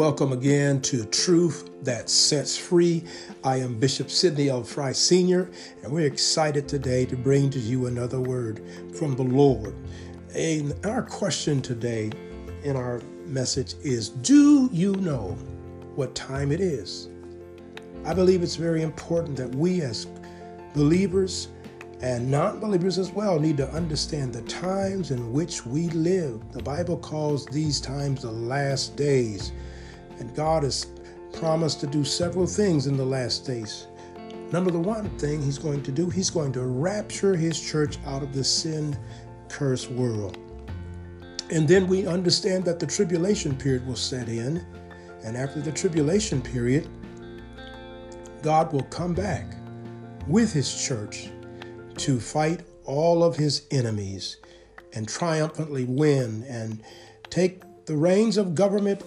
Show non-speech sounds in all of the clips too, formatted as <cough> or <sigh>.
Welcome again to Truth That Sets Free. I am Bishop Sidney L. Frye Sr., and we're excited today to bring to you another word from the Lord. And our question today in our message is Do you know what time it is? I believe it's very important that we as believers and non believers as well need to understand the times in which we live. The Bible calls these times the last days, and God has promised to do several things in the last days. Number the one thing He's going to do, He's going to rapture His church out of the sin cursed world. And then we understand that the tribulation period will set in, and after the tribulation period, God will come back with His church to fight all of his enemies and triumphantly win and take the reins of government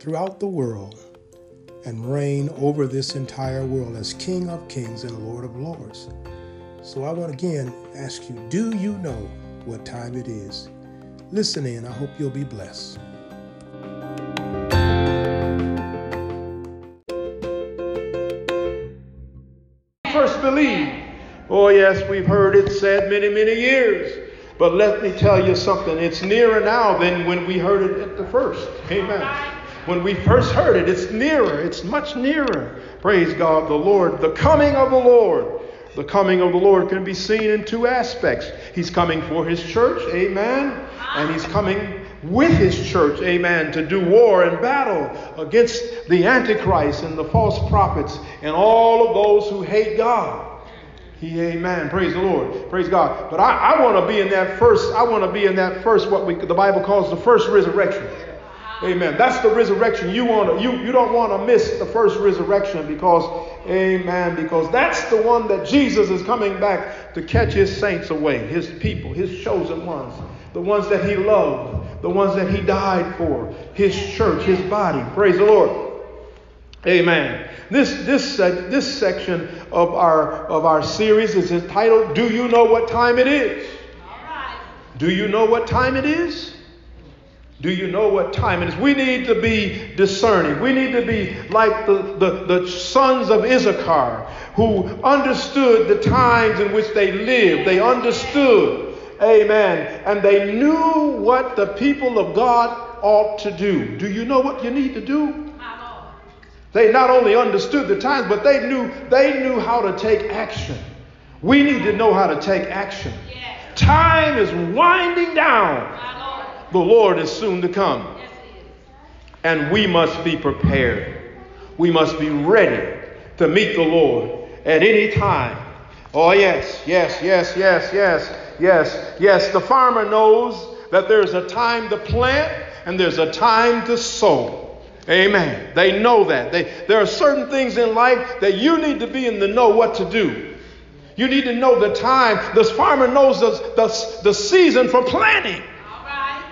throughout the world and reign over this entire world as King of Kings and Lord of Lords. So I want again ask you do you know what time it is? Listen in. I hope you'll be blessed. First believe Oh, yes, we've heard it said many, many years. But let me tell you something. It's nearer now than when we heard it at the first. Amen. When we first heard it, it's nearer. It's much nearer. Praise God, the Lord. The coming of the Lord. The coming of the Lord can be seen in two aspects. He's coming for his church. Amen. And he's coming with his church, amen, to do war and battle against the Antichrist and the false prophets and all of those who hate God. He, amen. Praise the Lord. Praise God. But I, I want to be in that first, I want to be in that first, what we, the Bible calls the first resurrection. Amen. That's the resurrection. You want to, you, you don't want to miss the first resurrection because, amen, because that's the one that Jesus is coming back to catch his saints away, his people, his chosen ones, the ones that he loved, the ones that he died for, his church, his body. Praise the Lord. Amen. This, this, uh, this section of our, of our series is entitled, Do You Know What Time It Is? Do you know what time it is? Do you know what time it is? We need to be discerning. We need to be like the, the, the sons of Issachar who understood the times in which they lived. They understood, amen, and they knew what the people of God ought to do. Do you know what you need to do? They not only understood the times, but they knew they knew how to take action. We need to know how to take action. Time is winding down. The Lord is soon to come. And we must be prepared. We must be ready to meet the Lord at any time. Oh, yes, yes, yes, yes, yes, yes, yes. The farmer knows that there's a time to plant and there's a time to sow. Amen. They know that. They, there are certain things in life that you need to be in the know what to do. You need to know the time. This farmer knows the, the, the season for planting.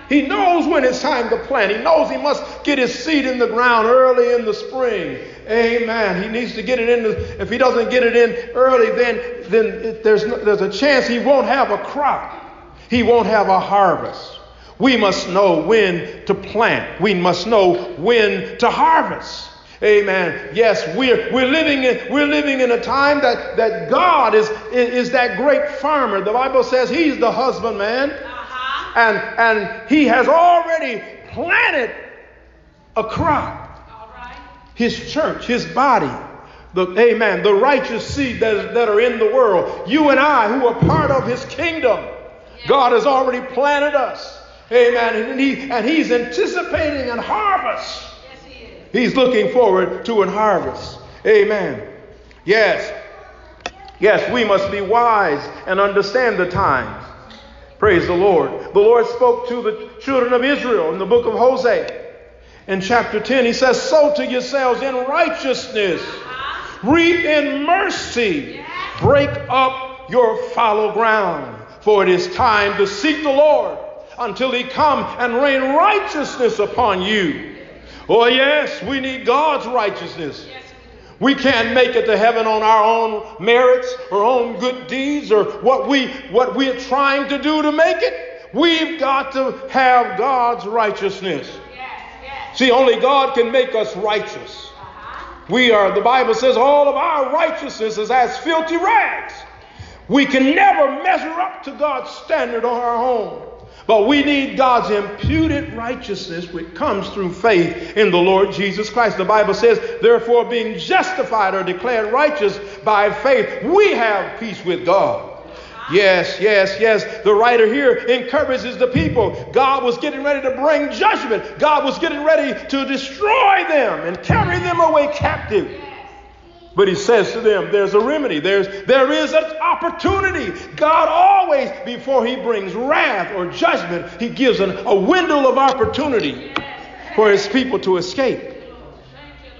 He knows when it's time to plant. He knows he must get his seed in the ground early in the spring. Amen. He needs to get it in. The, if he doesn't get it in early, then, then there's, there's a chance he won't have a crop. He won't have a harvest. We must know when to plant. We must know when to harvest. Amen. Yes, we're, we're, living in, we're living in a time that, that God is, is that great farmer. The Bible says he's the husbandman. And, and he has already planted a crop. His church, his body. The, amen. The righteous seed that, that are in the world. You and I, who are part of his kingdom. God has already planted us. Amen. And, he, and he's anticipating a harvest. Yes, he is. He's looking forward to a harvest. Amen. Yes. Yes, we must be wise and understand the times. Praise the Lord. The Lord spoke to the children of Israel in the book of Hosea. In chapter 10, he says, Sow to yourselves in righteousness, reap in mercy, break up your fallow ground, for it is time to seek the Lord until he come and rain righteousness upon you. Oh, yes, we need God's righteousness. We can't make it to heaven on our own merits or own good deeds or what we what we're trying to do to make it. We've got to have God's righteousness. See, only God can make us righteous. We are, the Bible says, all of our righteousness is as filthy rags. We can never measure up to God's standard on our own. But we need God's imputed righteousness, which comes through faith in the Lord Jesus Christ. The Bible says, therefore, being justified or declared righteous by faith, we have peace with God. Yes, yes, yes. The writer here encourages the people. God was getting ready to bring judgment. God was getting ready to destroy them and carry them away captive. But he says to them, there's a remedy. There's, there is an opportunity. God always, before he brings wrath or judgment, he gives an, a window of opportunity for his people to escape.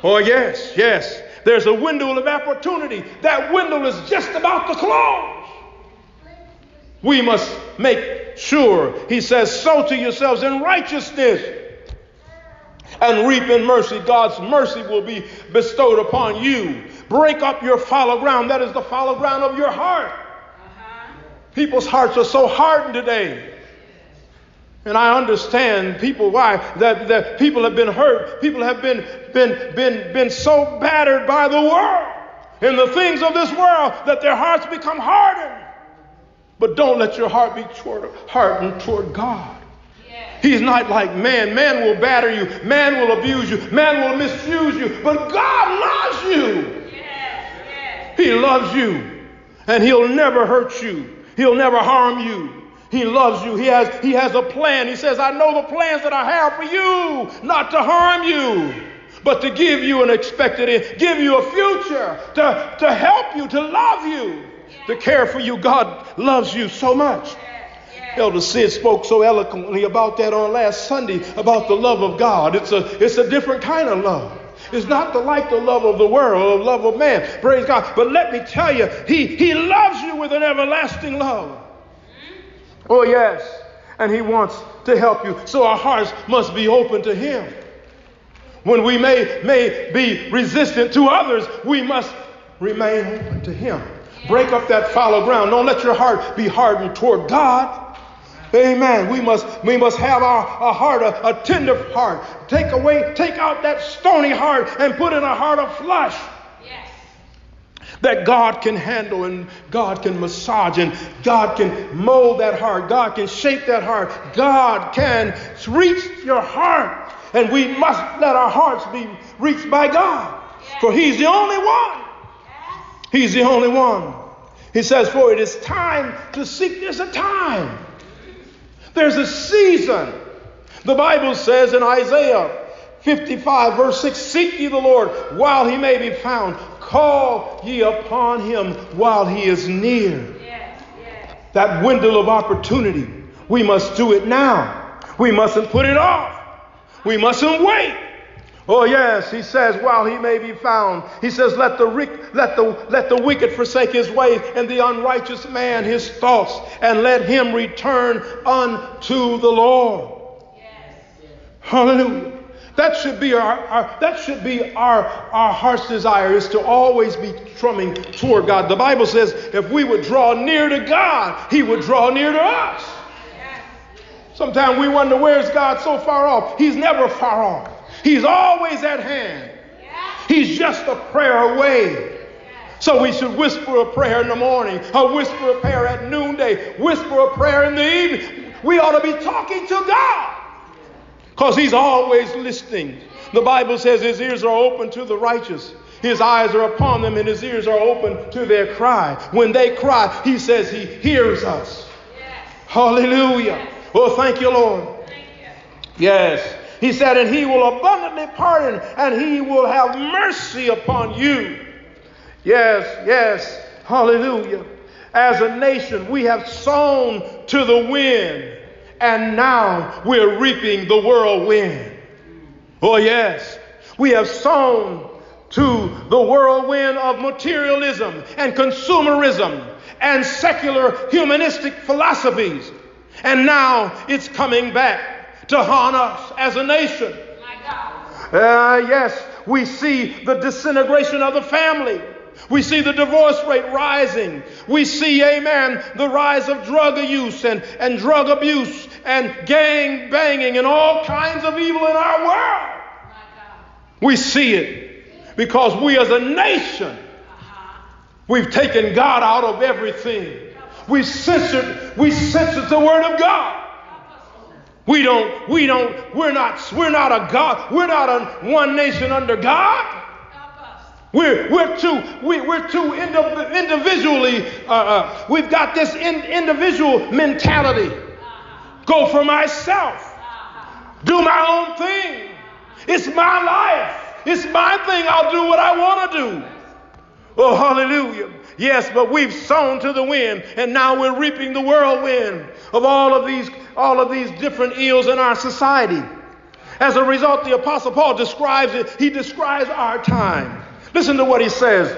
Oh, yes, yes. There's a window of opportunity. That window is just about to close. We must make sure, he says, sow to yourselves in righteousness and reap in mercy. God's mercy will be bestowed upon you. Break up your fallow ground. That is the fallow ground of your heart. Uh-huh. People's hearts are so hardened today. And I understand people why that, that people have been hurt. People have been, been, been, been so battered by the world and the things of this world that their hearts become hardened. But don't let your heart be toward, hardened toward God. He's not like man. Man will batter you, man will abuse you, man will misuse you, but God loves you. He loves you, and He'll never hurt you, He'll never harm you. He loves you. He has, he has a plan. He says, I know the plans that I have for you, not to harm you, but to give you an expected give you a future, to, to help you, to love you to care for you. God loves you so much. Elder Sid spoke so eloquently about that on last Sunday about the love of God. It's a, it's a different kind of love. It's not the, like the love of the world, the love of man. Praise God. But let me tell you, he, he loves you with an everlasting love. Hmm? Oh, yes. And He wants to help you. So our hearts must be open to Him. When we may, may be resistant to others, we must remain open to Him. Break up that fallow ground. Don't let your heart be hardened toward God. Amen. We must, we must have our, our heart, a, a tender heart. Take away, take out that stony heart and put in a heart of flesh. Yes. That God can handle and God can massage and God can mold that heart. God can shape that heart. God can reach your heart. And we must let our hearts be reached by God. Yes. For He's the only one He's the only one. He says, For it is time to seek. There's a time, there's a season. The Bible says in Isaiah 55, verse 6 Seek ye the Lord while he may be found, call ye upon him while he is near. Yes, yes. That window of opportunity, we must do it now. We mustn't put it off. We mustn't wait. Oh, yes, he says, while he may be found. He says, let the, let, the, let the wicked forsake his way, and the unrighteous man his thoughts, and let him return unto the Lord. Yes. Hallelujah. That should be our, our, that should be our, our heart's desire is to always be drumming toward God. The Bible says if we would draw near to God, He would draw near to us. Sometimes we wonder where's God so far off? He's never far off. He's always at hand. He's just a prayer away. So we should whisper a prayer in the morning, or whisper a prayer at noonday, whisper a prayer in the evening. We ought to be talking to God because He's always listening. The Bible says His ears are open to the righteous. His eyes are upon them and his ears are open to their cry. When they cry, he says he hears us. Yes. Hallelujah. Yes. Oh, thank you, Lord. Thank you. Yes. He said, and he will abundantly pardon and he will have mercy upon you. Yes, yes, hallelujah. As a nation, we have sown to the wind and now we're reaping the whirlwind. Oh, yes, we have sown to the whirlwind of materialism and consumerism and secular humanistic philosophies. And now it's coming back to haunt us as a nation. Uh, yes, we see the disintegration of the family. We see the divorce rate rising. We see, amen, the rise of drug use and, and drug abuse and gang banging and all kinds of evil in our world. We see it because we as a nation, we've taken God out of everything. We censored, we censored the word of God. We don't, we don't, we're not, we're not a God, we're not a one nation under God. We're, we're too, we, we're too indi- individually, uh, uh, we've got this in, individual mentality. Go for myself. Do my own thing. It's my life. It's my thing. I'll do what I want to do. Oh, hallelujah. Yes, but we've sown to the wind, and now we're reaping the whirlwind of all of these, all of these different ills in our society. As a result, the Apostle Paul describes it, he describes our time. Listen to what he says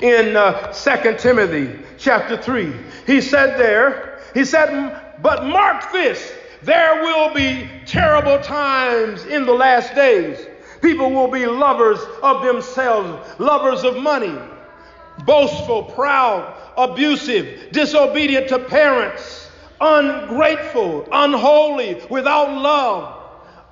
in uh, 2 Timothy chapter 3. He said there, he said, But mark this, there will be terrible times in the last days. People will be lovers of themselves, lovers of money, boastful, proud, abusive, disobedient to parents, ungrateful, unholy, without love,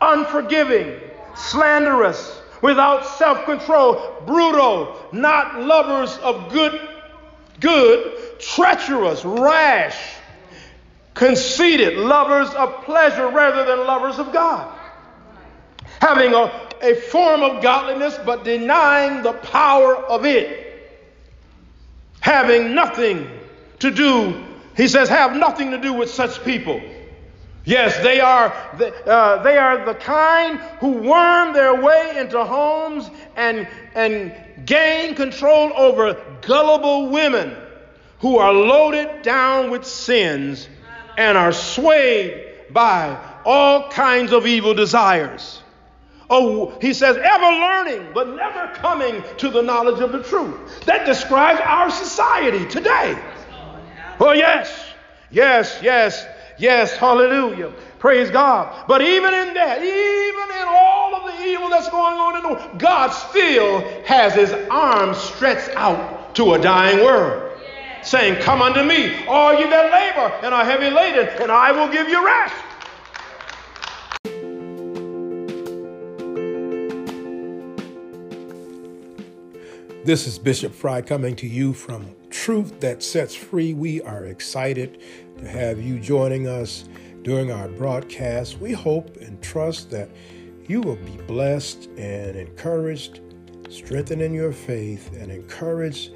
unforgiving, slanderous, without self-control, brutal, not lovers of good, good, treacherous, rash, conceited, lovers of pleasure rather than lovers of God, having a, a form of godliness but denying the power of it, having nothing to do, he says, have nothing to do with such people. Yes, they are, the, uh, they are the kind who worm their way into homes and, and gain control over gullible women who are loaded down with sins and are swayed by all kinds of evil desires. Oh, he says, ever learning, but never coming to the knowledge of the truth. That describes our society today. Oh, yes, yes, yes, yes, hallelujah. Praise God. But even in that, even in all of the evil that's going on in the world, God still has his arms stretched out to a dying world saying, Come unto me, all you that labor and are heavy laden, and I will give you rest. This is Bishop Frye coming to you from Truth That Sets Free. We are excited to have you joining us during our broadcast. We hope and trust that you will be blessed and encouraged, strengthened in your faith, and encouraged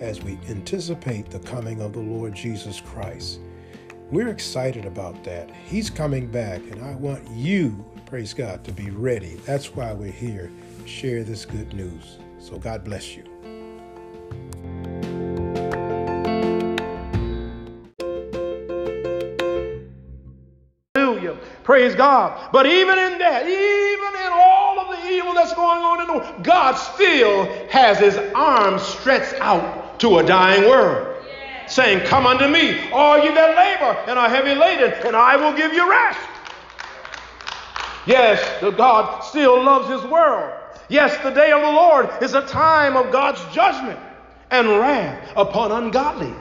as we anticipate the coming of the Lord Jesus Christ. We're excited about that. He's coming back, and I want you, praise God, to be ready. That's why we're here, share this good news. So God bless you. Praise God. But even in that, even in all of the evil that's going on in the world, God still has his arms stretched out to a dying world, saying, Come unto me, all you that labor and are heavy laden, and I will give you rest. Yes, the God still loves his world. Yes, the day of the Lord is a time of God's judgment and wrath upon ungodly.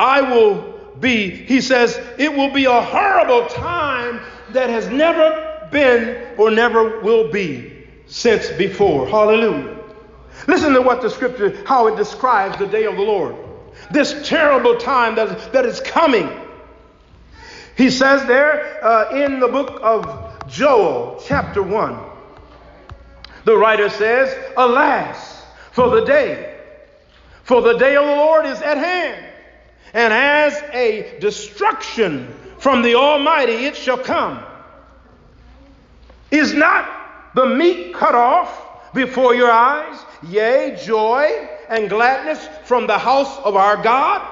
I will be, he says, it will be a horrible time that has never been or never will be since before. Hallelujah. Listen to what the scripture, how it describes the day of the Lord. This terrible time that, that is coming. He says there uh, in the book of Joel, chapter 1, the writer says, Alas, for the day, for the day of the Lord is at hand, and as a destruction from the Almighty it shall come. Is not the meat cut off before your eyes? yea, joy and gladness from the house of our God.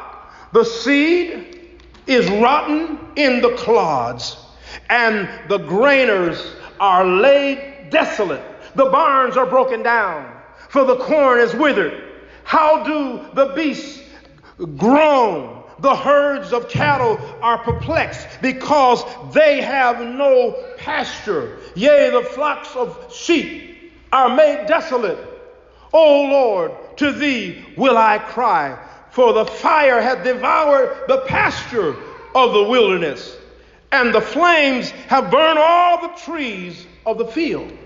The seed is rotten in the clods, and the grainers are laid desolate. The barns are broken down, for the corn is withered. How do the beasts groan? The herds of cattle are perplexed because they have no pasture. Yea, the flocks of sheep are made desolate O Lord, to thee will I cry, for the fire hath devoured the pasture of the wilderness, and the flames have burned all the trees of the field.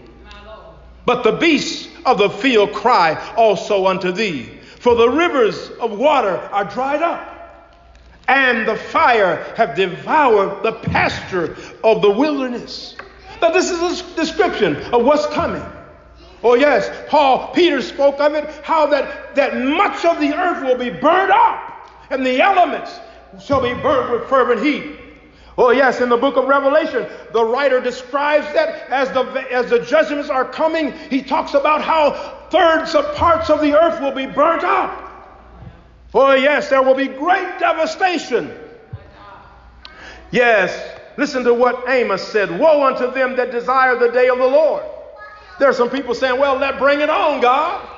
But the beasts of the field cry also unto thee, for the rivers of water are dried up, and the fire have devoured the pasture of the wilderness. Now, this is a description of what's coming. Oh, yes, Paul, Peter spoke of it, how that, that much of the earth will be burned up, and the elements shall be burnt with fervent heat. Oh, yes, in the book of Revelation, the writer describes that as the, as the judgments are coming, he talks about how thirds of parts of the earth will be burnt up. Oh, yes, there will be great devastation. Yes, listen to what Amos said Woe unto them that desire the day of the Lord. There are some people saying, Well, let bring it on, God.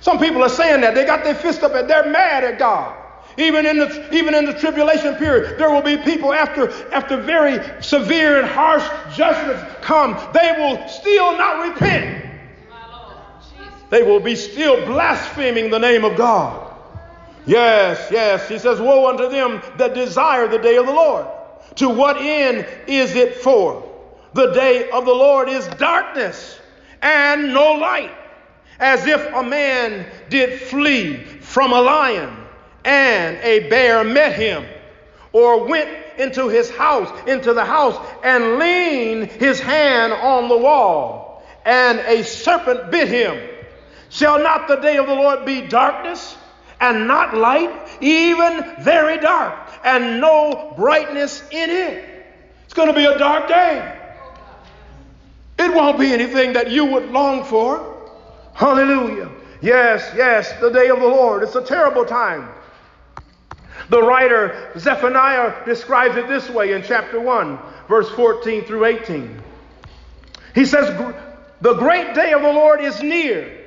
Some people are saying that. They got their fist up and they're mad at God. Even in the even in the tribulation period, there will be people after after very severe and harsh judgments come, they will still not repent. They will be still blaspheming the name of God. Yes, yes. He says, Woe unto them that desire the day of the Lord. To what end is it for? The day of the Lord is darkness and no light, as if a man did flee from a lion and a bear met him, or went into his house, into the house, and leaned his hand on the wall, and a serpent bit him. Shall not the day of the Lord be darkness and not light, even very dark, and no brightness in it? It's going to be a dark day. It won't be anything that you would long for. Hallelujah. Yes, yes, the day of the Lord. It's a terrible time. The writer Zephaniah describes it this way in chapter 1, verse 14 through 18. He says, The great day of the Lord is near.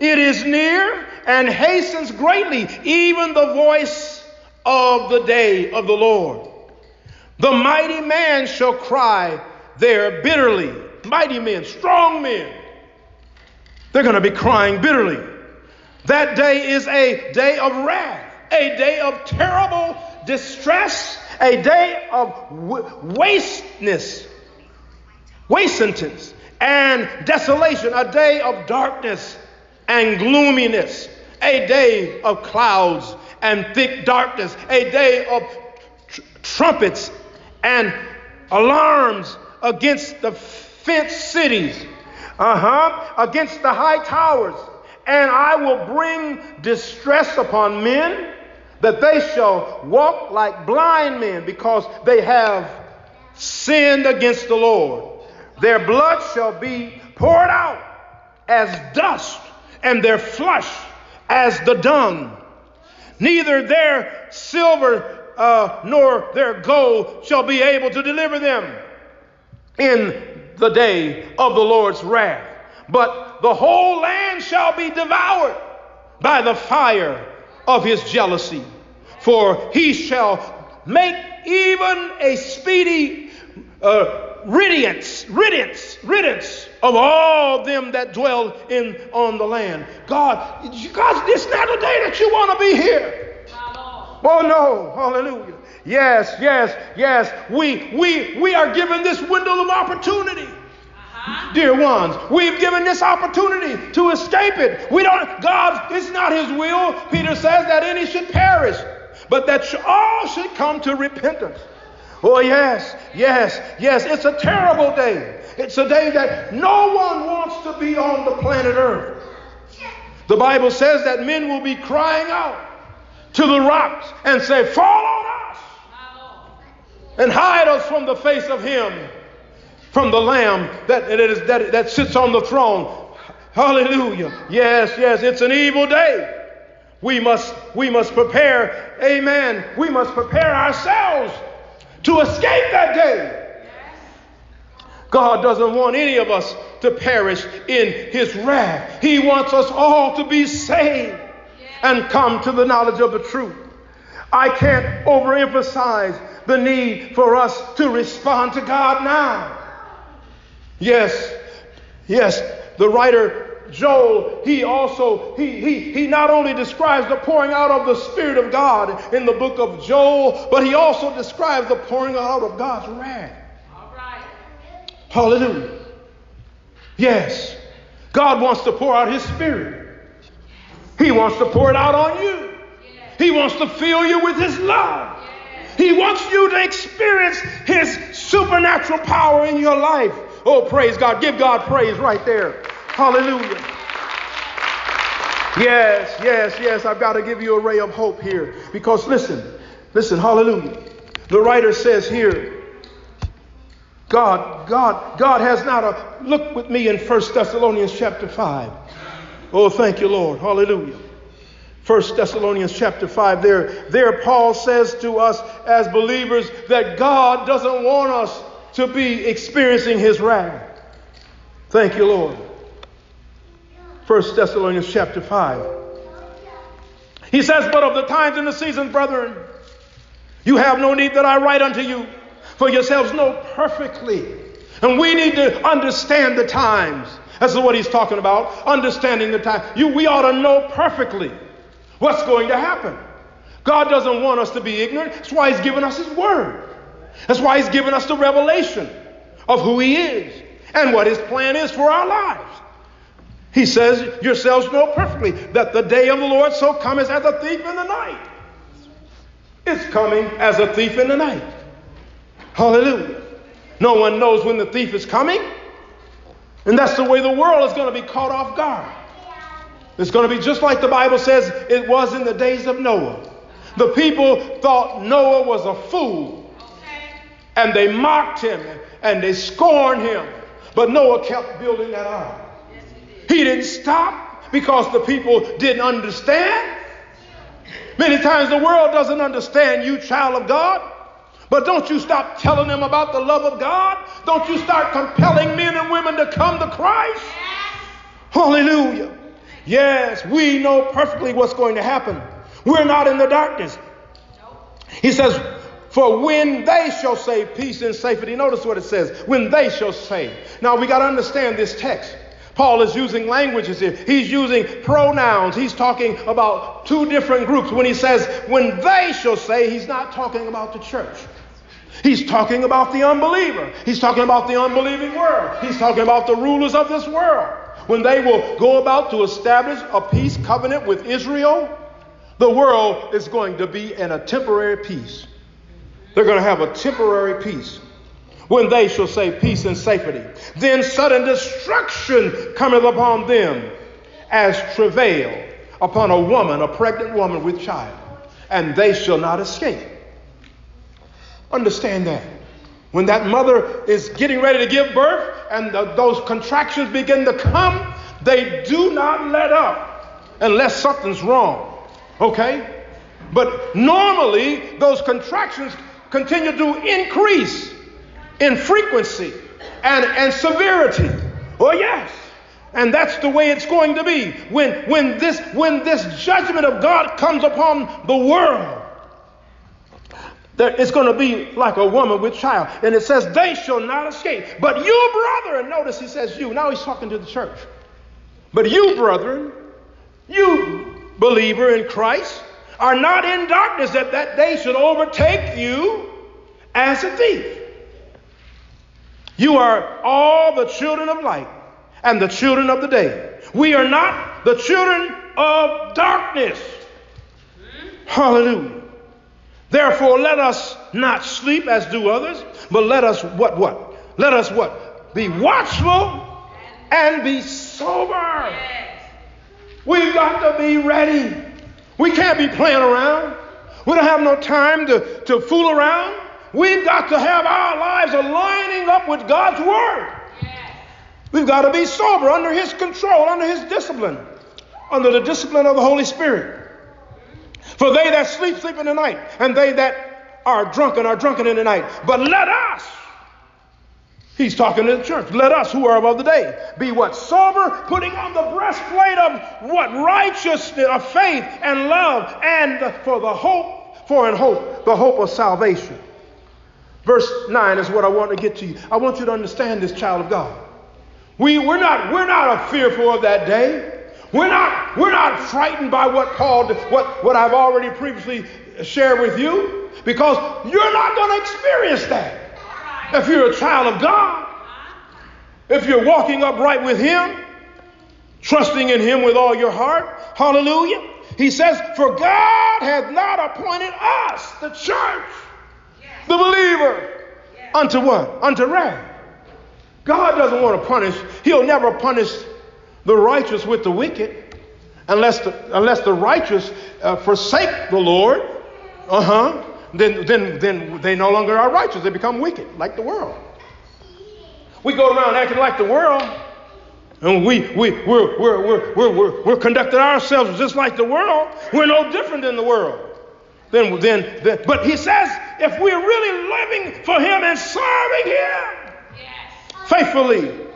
It is near and hastens greatly, even the voice of the day of the Lord. The mighty man shall cry there bitterly. Mighty men, strong men. They're going to be crying bitterly. That day is a day of wrath a day of terrible distress, a day of wasteness, wastedness, and desolation, a day of darkness and gloominess, a day of clouds and thick darkness, a day of tr- trumpets and alarms against the fenced cities, uh huh, against the high towers. And I will bring distress upon men that they shall walk like blind men because they have sinned against the Lord. Their blood shall be poured out as dust, and their flesh as the dung. Neither their silver uh, nor their gold shall be able to deliver them in the day of the Lord's wrath. But the whole land shall be devoured by the fire of his jealousy. For he shall make even a speedy uh, riddance, riddance, riddance of all them that dwell in on the land. God, God, this not the day that you want to be here. Oh no, hallelujah. Yes, yes, yes. We we we are given this window of opportunity. Uh-huh. Dear ones, we've given this opportunity to escape it. We don't, God, it's not His will. Peter says that any should perish, but that all should come to repentance. Oh, yes, yes, yes. It's a terrible day. It's a day that no one wants to be on the planet Earth. The Bible says that men will be crying out to the rocks and say, Fall on us and hide us from the face of Him from the Lamb that, is, that, that sits on the throne. Hallelujah. Yes, yes, it's an evil day. We must, we must prepare, amen. We must prepare ourselves to escape that day. God doesn't want any of us to perish in his wrath. He wants us all to be saved and come to the knowledge of the truth. I can't overemphasize the need for us to respond to God now. Yes, yes, the writer Joel, he also, he, he, he not only describes the pouring out of the Spirit of God in the book of Joel, but he also describes the pouring out of God's wrath. All right. Hallelujah. Yes. God wants to pour out his Spirit. He wants to pour it out on you. He wants to fill you with his love. He wants you to experience his supernatural power in your life. Oh, praise God. Give God praise right there. Hallelujah. Yes, yes, yes. I've got to give you a ray of hope here. Because listen, listen, hallelujah. The writer says here, God, God, God has not a look with me in 1 Thessalonians chapter 5. Oh, thank you, Lord. Hallelujah. 1 Thessalonians chapter 5, there, there Paul says to us as believers that God doesn't want us to be experiencing his wrath. Thank you, Lord. 1 Thessalonians chapter 5. He says, But of the times and the seasons, brethren, you have no need that I write unto you, for yourselves know perfectly. And we need to understand the times. That's what he's talking about, understanding the time. You, we ought to know perfectly what's going to happen. God doesn't want us to be ignorant. That's why he's given us his word. That's why he's given us the revelation of who he is and what his plan is for our lives. He says, Yourselves know perfectly that the day of the Lord so cometh as a thief in the night. It's coming as a thief in the night. Hallelujah. No one knows when the thief is coming. And that's the way the world is going to be caught off guard. It's going to be just like the Bible says it was in the days of Noah. The people thought Noah was a fool. And they mocked him and they scorned him. But Noah kept building that ark. He didn't stop because the people didn't understand. Many times the world doesn't understand you, child of God. But don't you stop telling them about the love of God. Don't you start compelling men and women to come to Christ. Hallelujah. Yes, we know perfectly what's going to happen. We're not in the darkness. He says, For when they shall say peace and safety, notice what it says, when they shall say. Now we got to understand this text. Paul is using languages here. He's using pronouns. He's talking about two different groups. When he says, when they shall say, he's not talking about the church. He's talking about the unbeliever. He's talking about the unbelieving world. He's talking about the rulers of this world. When they will go about to establish a peace covenant with Israel, the world is going to be in a temporary peace. They're going to have a temporary peace. When they shall say peace and safety, then sudden destruction cometh upon them as travail upon a woman, a pregnant woman with child, and they shall not escape. Understand that. When that mother is getting ready to give birth and the, those contractions begin to come, they do not let up unless something's wrong. Okay? But normally, those contractions continue to increase in frequency and, and severity. Oh, yes. And that's the way it's going to be. When, when, this, when this judgment of God comes upon the world, it's going to be like a woman with child. And it says, they shall not escape. But you, brother, and notice he says you. Now he's talking to the church. But you, brethren, you, believer in Christ, are not in darkness that that day should overtake you as a thief. You are all the children of light and the children of the day. We are not the children of darkness. Hallelujah. Therefore, let us not sleep as do others, but let us what what? Let us what? Be watchful and be sober. We've got to be ready. We can't be playing around. We don't have no time to, to fool around. We've got to have our lives aligning up with God's word. We've got to be sober under His control, under His discipline, under the discipline of the Holy Spirit. For they that sleep, sleep in the night, and they that are drunken are drunken in the night. But let us, he's talking to the church, let us who are above the day be what? Sober, putting on the breastplate of what? Righteousness, of faith and love, and for the hope, for in hope, the hope of salvation. Verse 9 is what I want to get to you. I want you to understand this, child of God. We, we're, not, we're not fearful of that day. We're not, we're not frightened by what Paul, what, what I've already previously shared with you, because you're not going to experience that. If you're a child of God, if you're walking upright with Him, trusting in Him with all your heart, hallelujah. He says, For God hath not appointed us, the church, the believer, unto what? Unto wrath. God doesn't want to punish, He'll never punish the righteous with the wicked unless the, unless the righteous uh, forsake the Lord. Uh huh. Then, then, then they no longer are righteous. They become wicked, like the world. We go around acting like the world, and we, we, we're, we're, we're, we're, we're, we're conducting ourselves just like the world. We're no different than the world. Then, then, then, but he says, if we're really living for him and serving him yes. faithfully,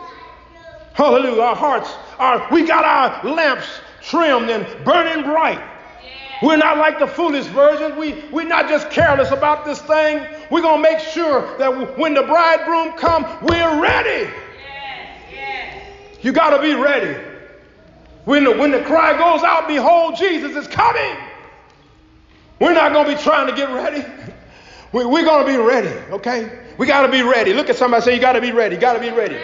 hallelujah, our hearts are, we got our lamps trimmed and burning bright. We're not like the foolish virgins. We, we're not just careless about this thing. We're going to make sure that when the bridegroom comes, we're ready. Yes, yes. You got to be ready. When the, when the cry goes out, behold, Jesus is coming. We're not going to be trying to get ready. We, we're going to be ready, okay? We got to be ready. Look at somebody say, You got to be ready. You got to be ready.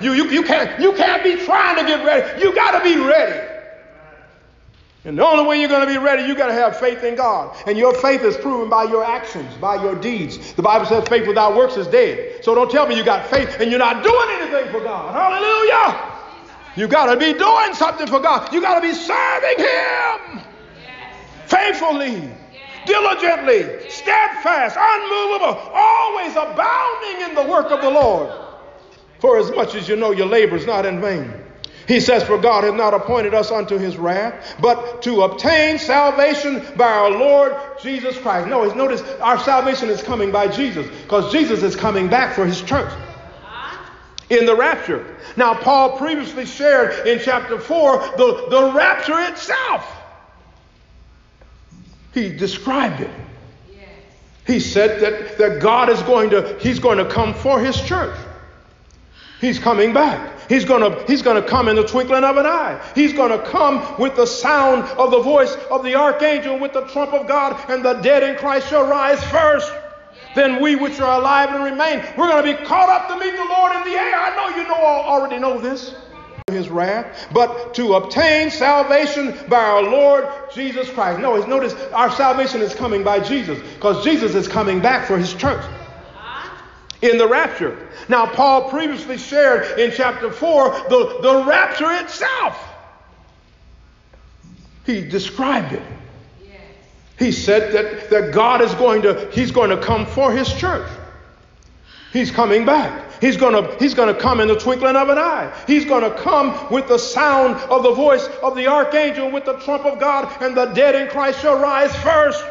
You, you, you, can't, you can't be trying to get ready. You got to be ready. And the only way you're going to be ready, you got to have faith in God. And your faith is proven by your actions, by your deeds. The Bible says faith without works is dead. So don't tell me you got faith and you're not doing anything for God. Hallelujah. You got to be doing something for God. You got to be serving Him faithfully, diligently, steadfast, unmovable, always abounding in the work of the Lord. For as much as you know your labor is not in vain. He says, For God hath not appointed us unto his wrath, but to obtain salvation by our Lord Jesus Christ. No, notice our salvation is coming by Jesus, because Jesus is coming back for his church in the rapture. Now, Paul previously shared in chapter 4 the, the rapture itself. He described it. He said that, that God is going to, he's going to come for his church. He's coming back. He's gonna, he's gonna come in the twinkling of an eye. He's gonna come with the sound of the voice of the archangel, with the trump of God, and the dead in Christ shall rise first. Then we which are alive and remain, we're gonna be caught up to meet the Lord in the air. I know you know already know this. His wrath, but to obtain salvation by our Lord Jesus Christ. No, notice our salvation is coming by Jesus, because Jesus is coming back for his church in the rapture. Now, Paul previously shared in chapter 4 the, the rapture itself. He described it. He said that, that God is going to, he's going to come for his church. He's coming back. He's to, he's to come in the twinkling of an eye. He's to come with the sound of the voice of the archangel, with the trump of God, and the dead in Christ shall rise first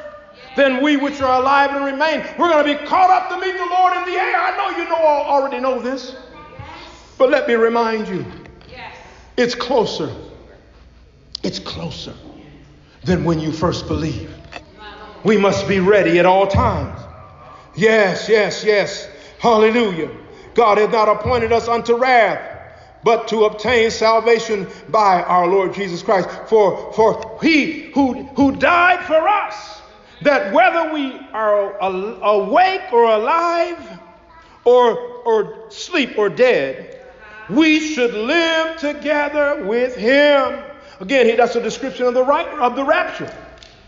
then we which are alive and remain, we're to be caught up to meet the Lord in the air. I know you know already know this. But let me remind you, it's closer. It's closer than when you first believed. We must be ready at all times. Yes, yes, yes. Hallelujah. God hath not appointed us unto wrath, but to obtain salvation by our Lord Jesus Christ. For, for he who, who died for us that whether we are awake or alive or, or sleep or dead, we should live together with him. Again, that's a description of the right of the rapture.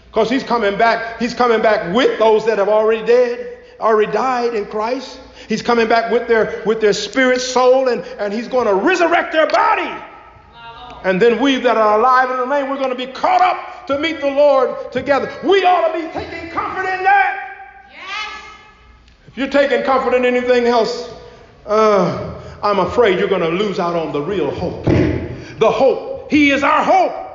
Because he's coming back, he's coming back with those that have already dead, already died in Christ. He's coming back with their with their spirit, soul, and, and he's going to resurrect their body. And then we that are alive in the remain, we're going to be caught up to meet the Lord together. We ought to be taking comfort in that. Yes. If you're taking comfort in anything else, uh, I'm afraid you're going to lose out on the real hope. The hope. He is our hope.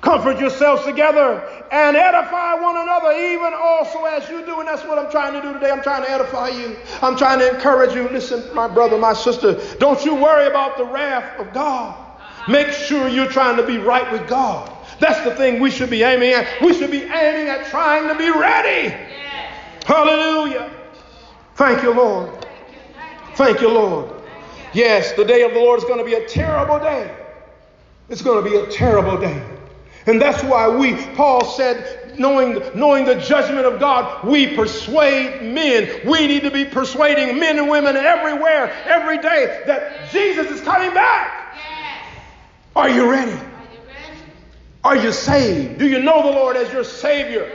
Comfort yourselves together and edify one another, even also as you do. And that's what I'm trying to do today. I'm trying to edify you. I'm trying to encourage you. Listen, my brother, my sister, don't you worry about the wrath of God. Make sure you're trying to be right with God. That's the thing we should be aiming at. We should be aiming at trying to be ready. Hallelujah. Thank you, Lord. Thank you, Lord. Yes, the day of the Lord is going to be a terrible day. It's going to be a terrible day. And that's why we, Paul said, knowing, knowing the judgment of God, we persuade men. We need to be persuading men and women everywhere, every day, that Jesus is coming back. Yes. Are you ready? Are you ready? Are you saved? Do you know the Lord as your Savior?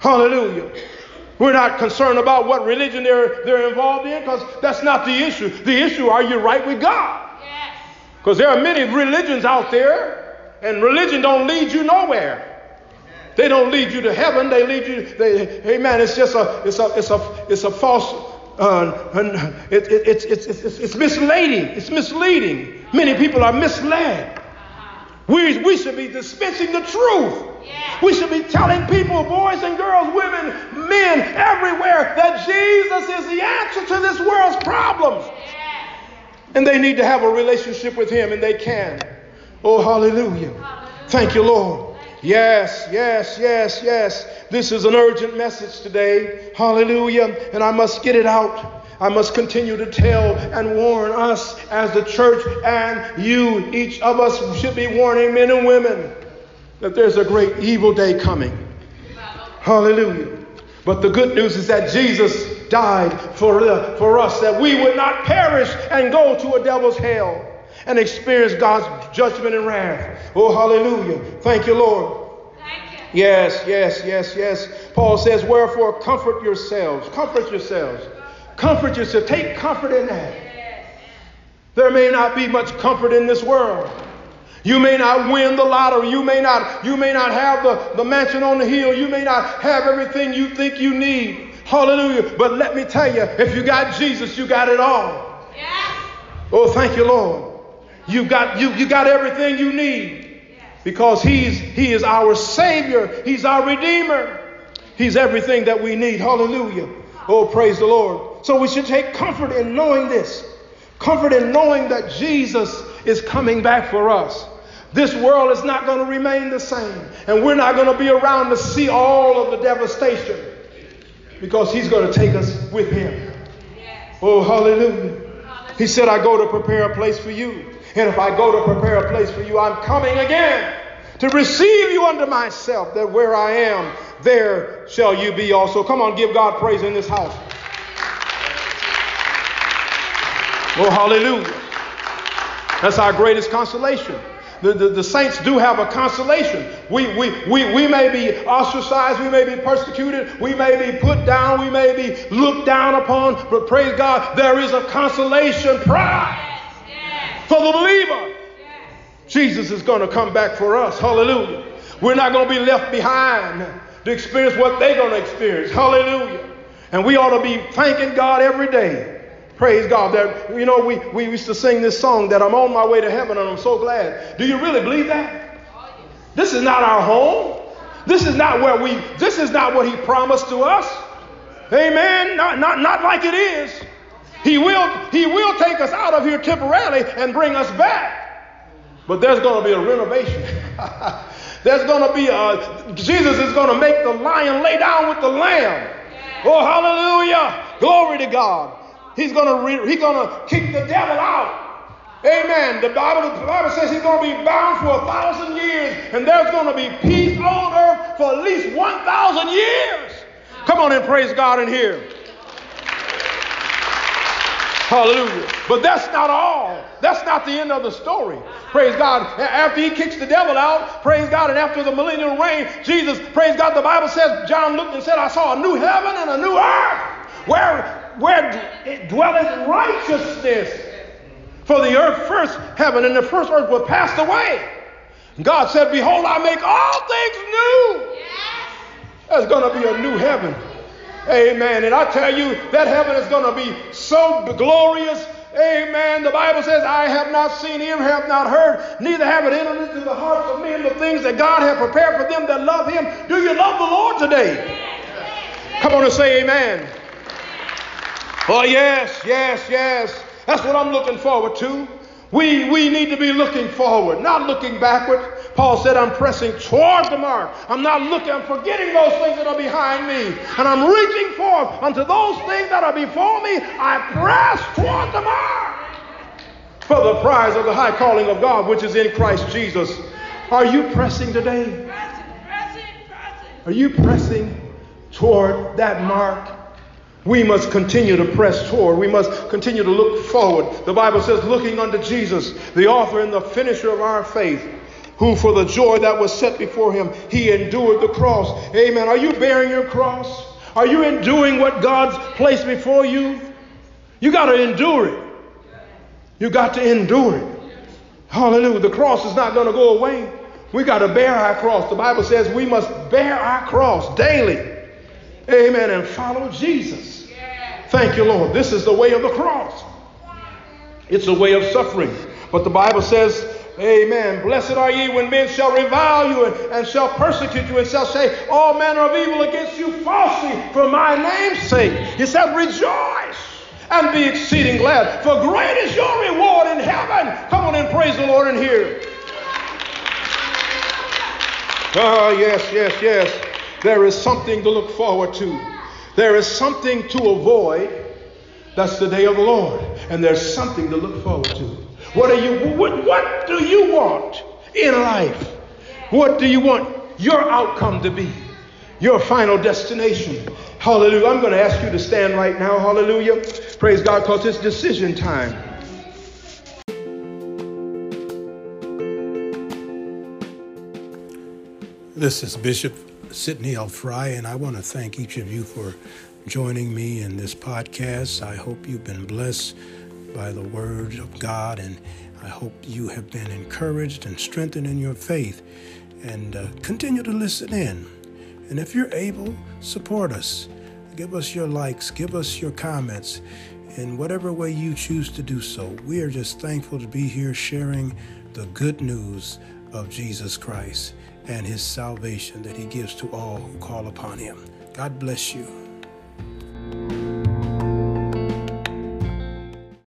Hallelujah. We're not concerned about what religion they're, they're involved in because that's not the issue. The issue, are you right with God? Because there are many religions out there, and religion don't lead you nowhere. They don't lead you to heaven. They lead you. They, amen. It's just a. It's a. It's a. It's a false. Uh, it, it, it's, it's, it's, it's misleading. It's misleading. Many people are misled. We, we should be dispensing the truth. We should be telling people, boys and girls, women, men, everywhere, that Jesus is the answer to this world's problems. And they need to have a relationship with Him, and they can. Oh, hallelujah. Thank you, Lord. Yes, yes, yes, yes. This is an urgent message today. Hallelujah. And I must get it out. I must continue to tell and warn us as the church and you, each of us should be warning men and women that there's a great evil day coming. Hallelujah. But the good news is that Jesus died for, for us that we would not perish and go to a devil's hell and experience God's judgment and wrath. Oh, hallelujah. Thank you, Lord. Thank you. Yes, yes, yes, yes. Paul says, Wherefore, comfort yourselves. Comfort yourselves. Comfort yourself. Take comfort in that. There may not be much comfort in this world. You may not win the lottery. You may not, you may not have the, the mansion on the hill. You may not have everything you think you need. Hallelujah. But let me tell you, if you got Jesus, you got it all. Yes. Oh, thank you, Lord. You got you, you got everything you need. Because He's He is our Savior. He's our Redeemer. He's everything that we need. Hallelujah. Oh, praise the Lord. So we should take comfort in knowing this. Comfort in knowing that Jesus is coming back for us. This world is not going to remain the same. And we're not going to be around to see all of the devastation because he's going to take us with him. Oh, hallelujah. He said, I go to prepare a place for you. And if I go to prepare a place for you, I'm coming again to receive you unto myself, that where I am, there shall you be also. Come on, give God praise in this house. Oh, hallelujah. That's our greatest consolation the, the, the, saints do have a consolation. We, we, we, we may be ostracized, we may be persecuted, we may be put down, we may be looked down upon, but praise God, there is a consolation prize. For the believer. Yes. Jesus is going to come back for us. Hallelujah. We're not going to be left behind to experience what they're going to experience. Hallelujah. And we ought to be thanking God every day Praise God. That you know, we, we used to sing this song that I'm on my way to heaven and I'm so glad. Do you really believe that? This is not our home. This is not where we this is not what he promised to us. Amen. Not not not like it is. He will he will take us out of here temporarily and bring us back. But there's going to be a renovation. <laughs> there's going to be a Jesus is going to make the lion lay down with the lamb. Oh hallelujah. Glory to God. He's gonna re- he's gonna kick the devil out. Amen. The Bible, the Bible says he's going to be bound for a thousand years, and there's going to be peace on earth for at least 1,000 years. Come on and praise God in here. Hallelujah. But that's not all. That's not the end of the story. Praise God. After he kicks the devil out, praise God, and after the millennial reign, Jesus, praise God, the Bible says, John looked and said, I saw a new heaven and a new earth where where it dwelleth righteousness. For the earth first heaven and the first earth were passed away. God said, Behold, I make all things new. Yes. There's going to be a new heaven. Amen. And Eye tell you, that heaven is going to be so glorious. Amen. The Bible says, I have not seen, ear have not heard, neither have it entered into the hearts of men the things that God has prepared for them that love Him. Do you love the Lord today? Yes, yes, Come on and say amen. Oh, yes, yes, yes. That's what I'm looking forward to. We, we need to be looking forward, not looking backward. Paul said, I'm pressing toward the mark. I'm not looking, I'm forgetting those things that are behind me. And I'm reaching forth unto those things that are before me. I press toward the mark. for the prize of the high calling of God, which is in Christ Jesus. Are you pressing today? Pressing, pressing, pressing. Are you pressing toward that mark? We must continue to press toward. We must continue to look forward. The Bible says, looking unto Jesus, the author and the finisher of our faith, who for the joy that was set before him, he endured the cross. Amen. Are you bearing your cross? Are you enduring what God's placed before you? You got to endure it. You got to endure it. Hallelujah. The cross is not going to go away. We got to bear our cross. The Bible says we must bear our cross daily. Amen. And follow Jesus. Thank you, Lord. This is the way of the cross. It's a way of suffering. But the Bible says, Amen. Blessed are ye when men shall revile you and, and, shall persecute you and shall say all manner of evil against you falsely for my name's sake. He said, Rejoice and be exceeding glad, for great is your reward in heaven. Come on and praise the Lord in here. Oh, yes, yes, yes. There is something to look forward to. There is something to avoid. That's the day of the Lord. And there's something to look forward to. What are you what, what do you want in life? What do you want your outcome to be? Your final destination. Hallelujah. I'm going to ask you to stand right now. Hallelujah. Praise God because it's decision time. This is Bishop Sidney L. Frye, and I want to thank each of you for joining me in this podcast. I hope you've been blessed by the Word of God, and I hope you have been encouraged and strengthened in your faith. And uh, continue to listen in. And if you're able, support us. Give us your likes, give us your comments in whatever way you choose to do so. We are just thankful to be here sharing the good news of Jesus Christ and his salvation that he gives to all who call upon him. God bless you.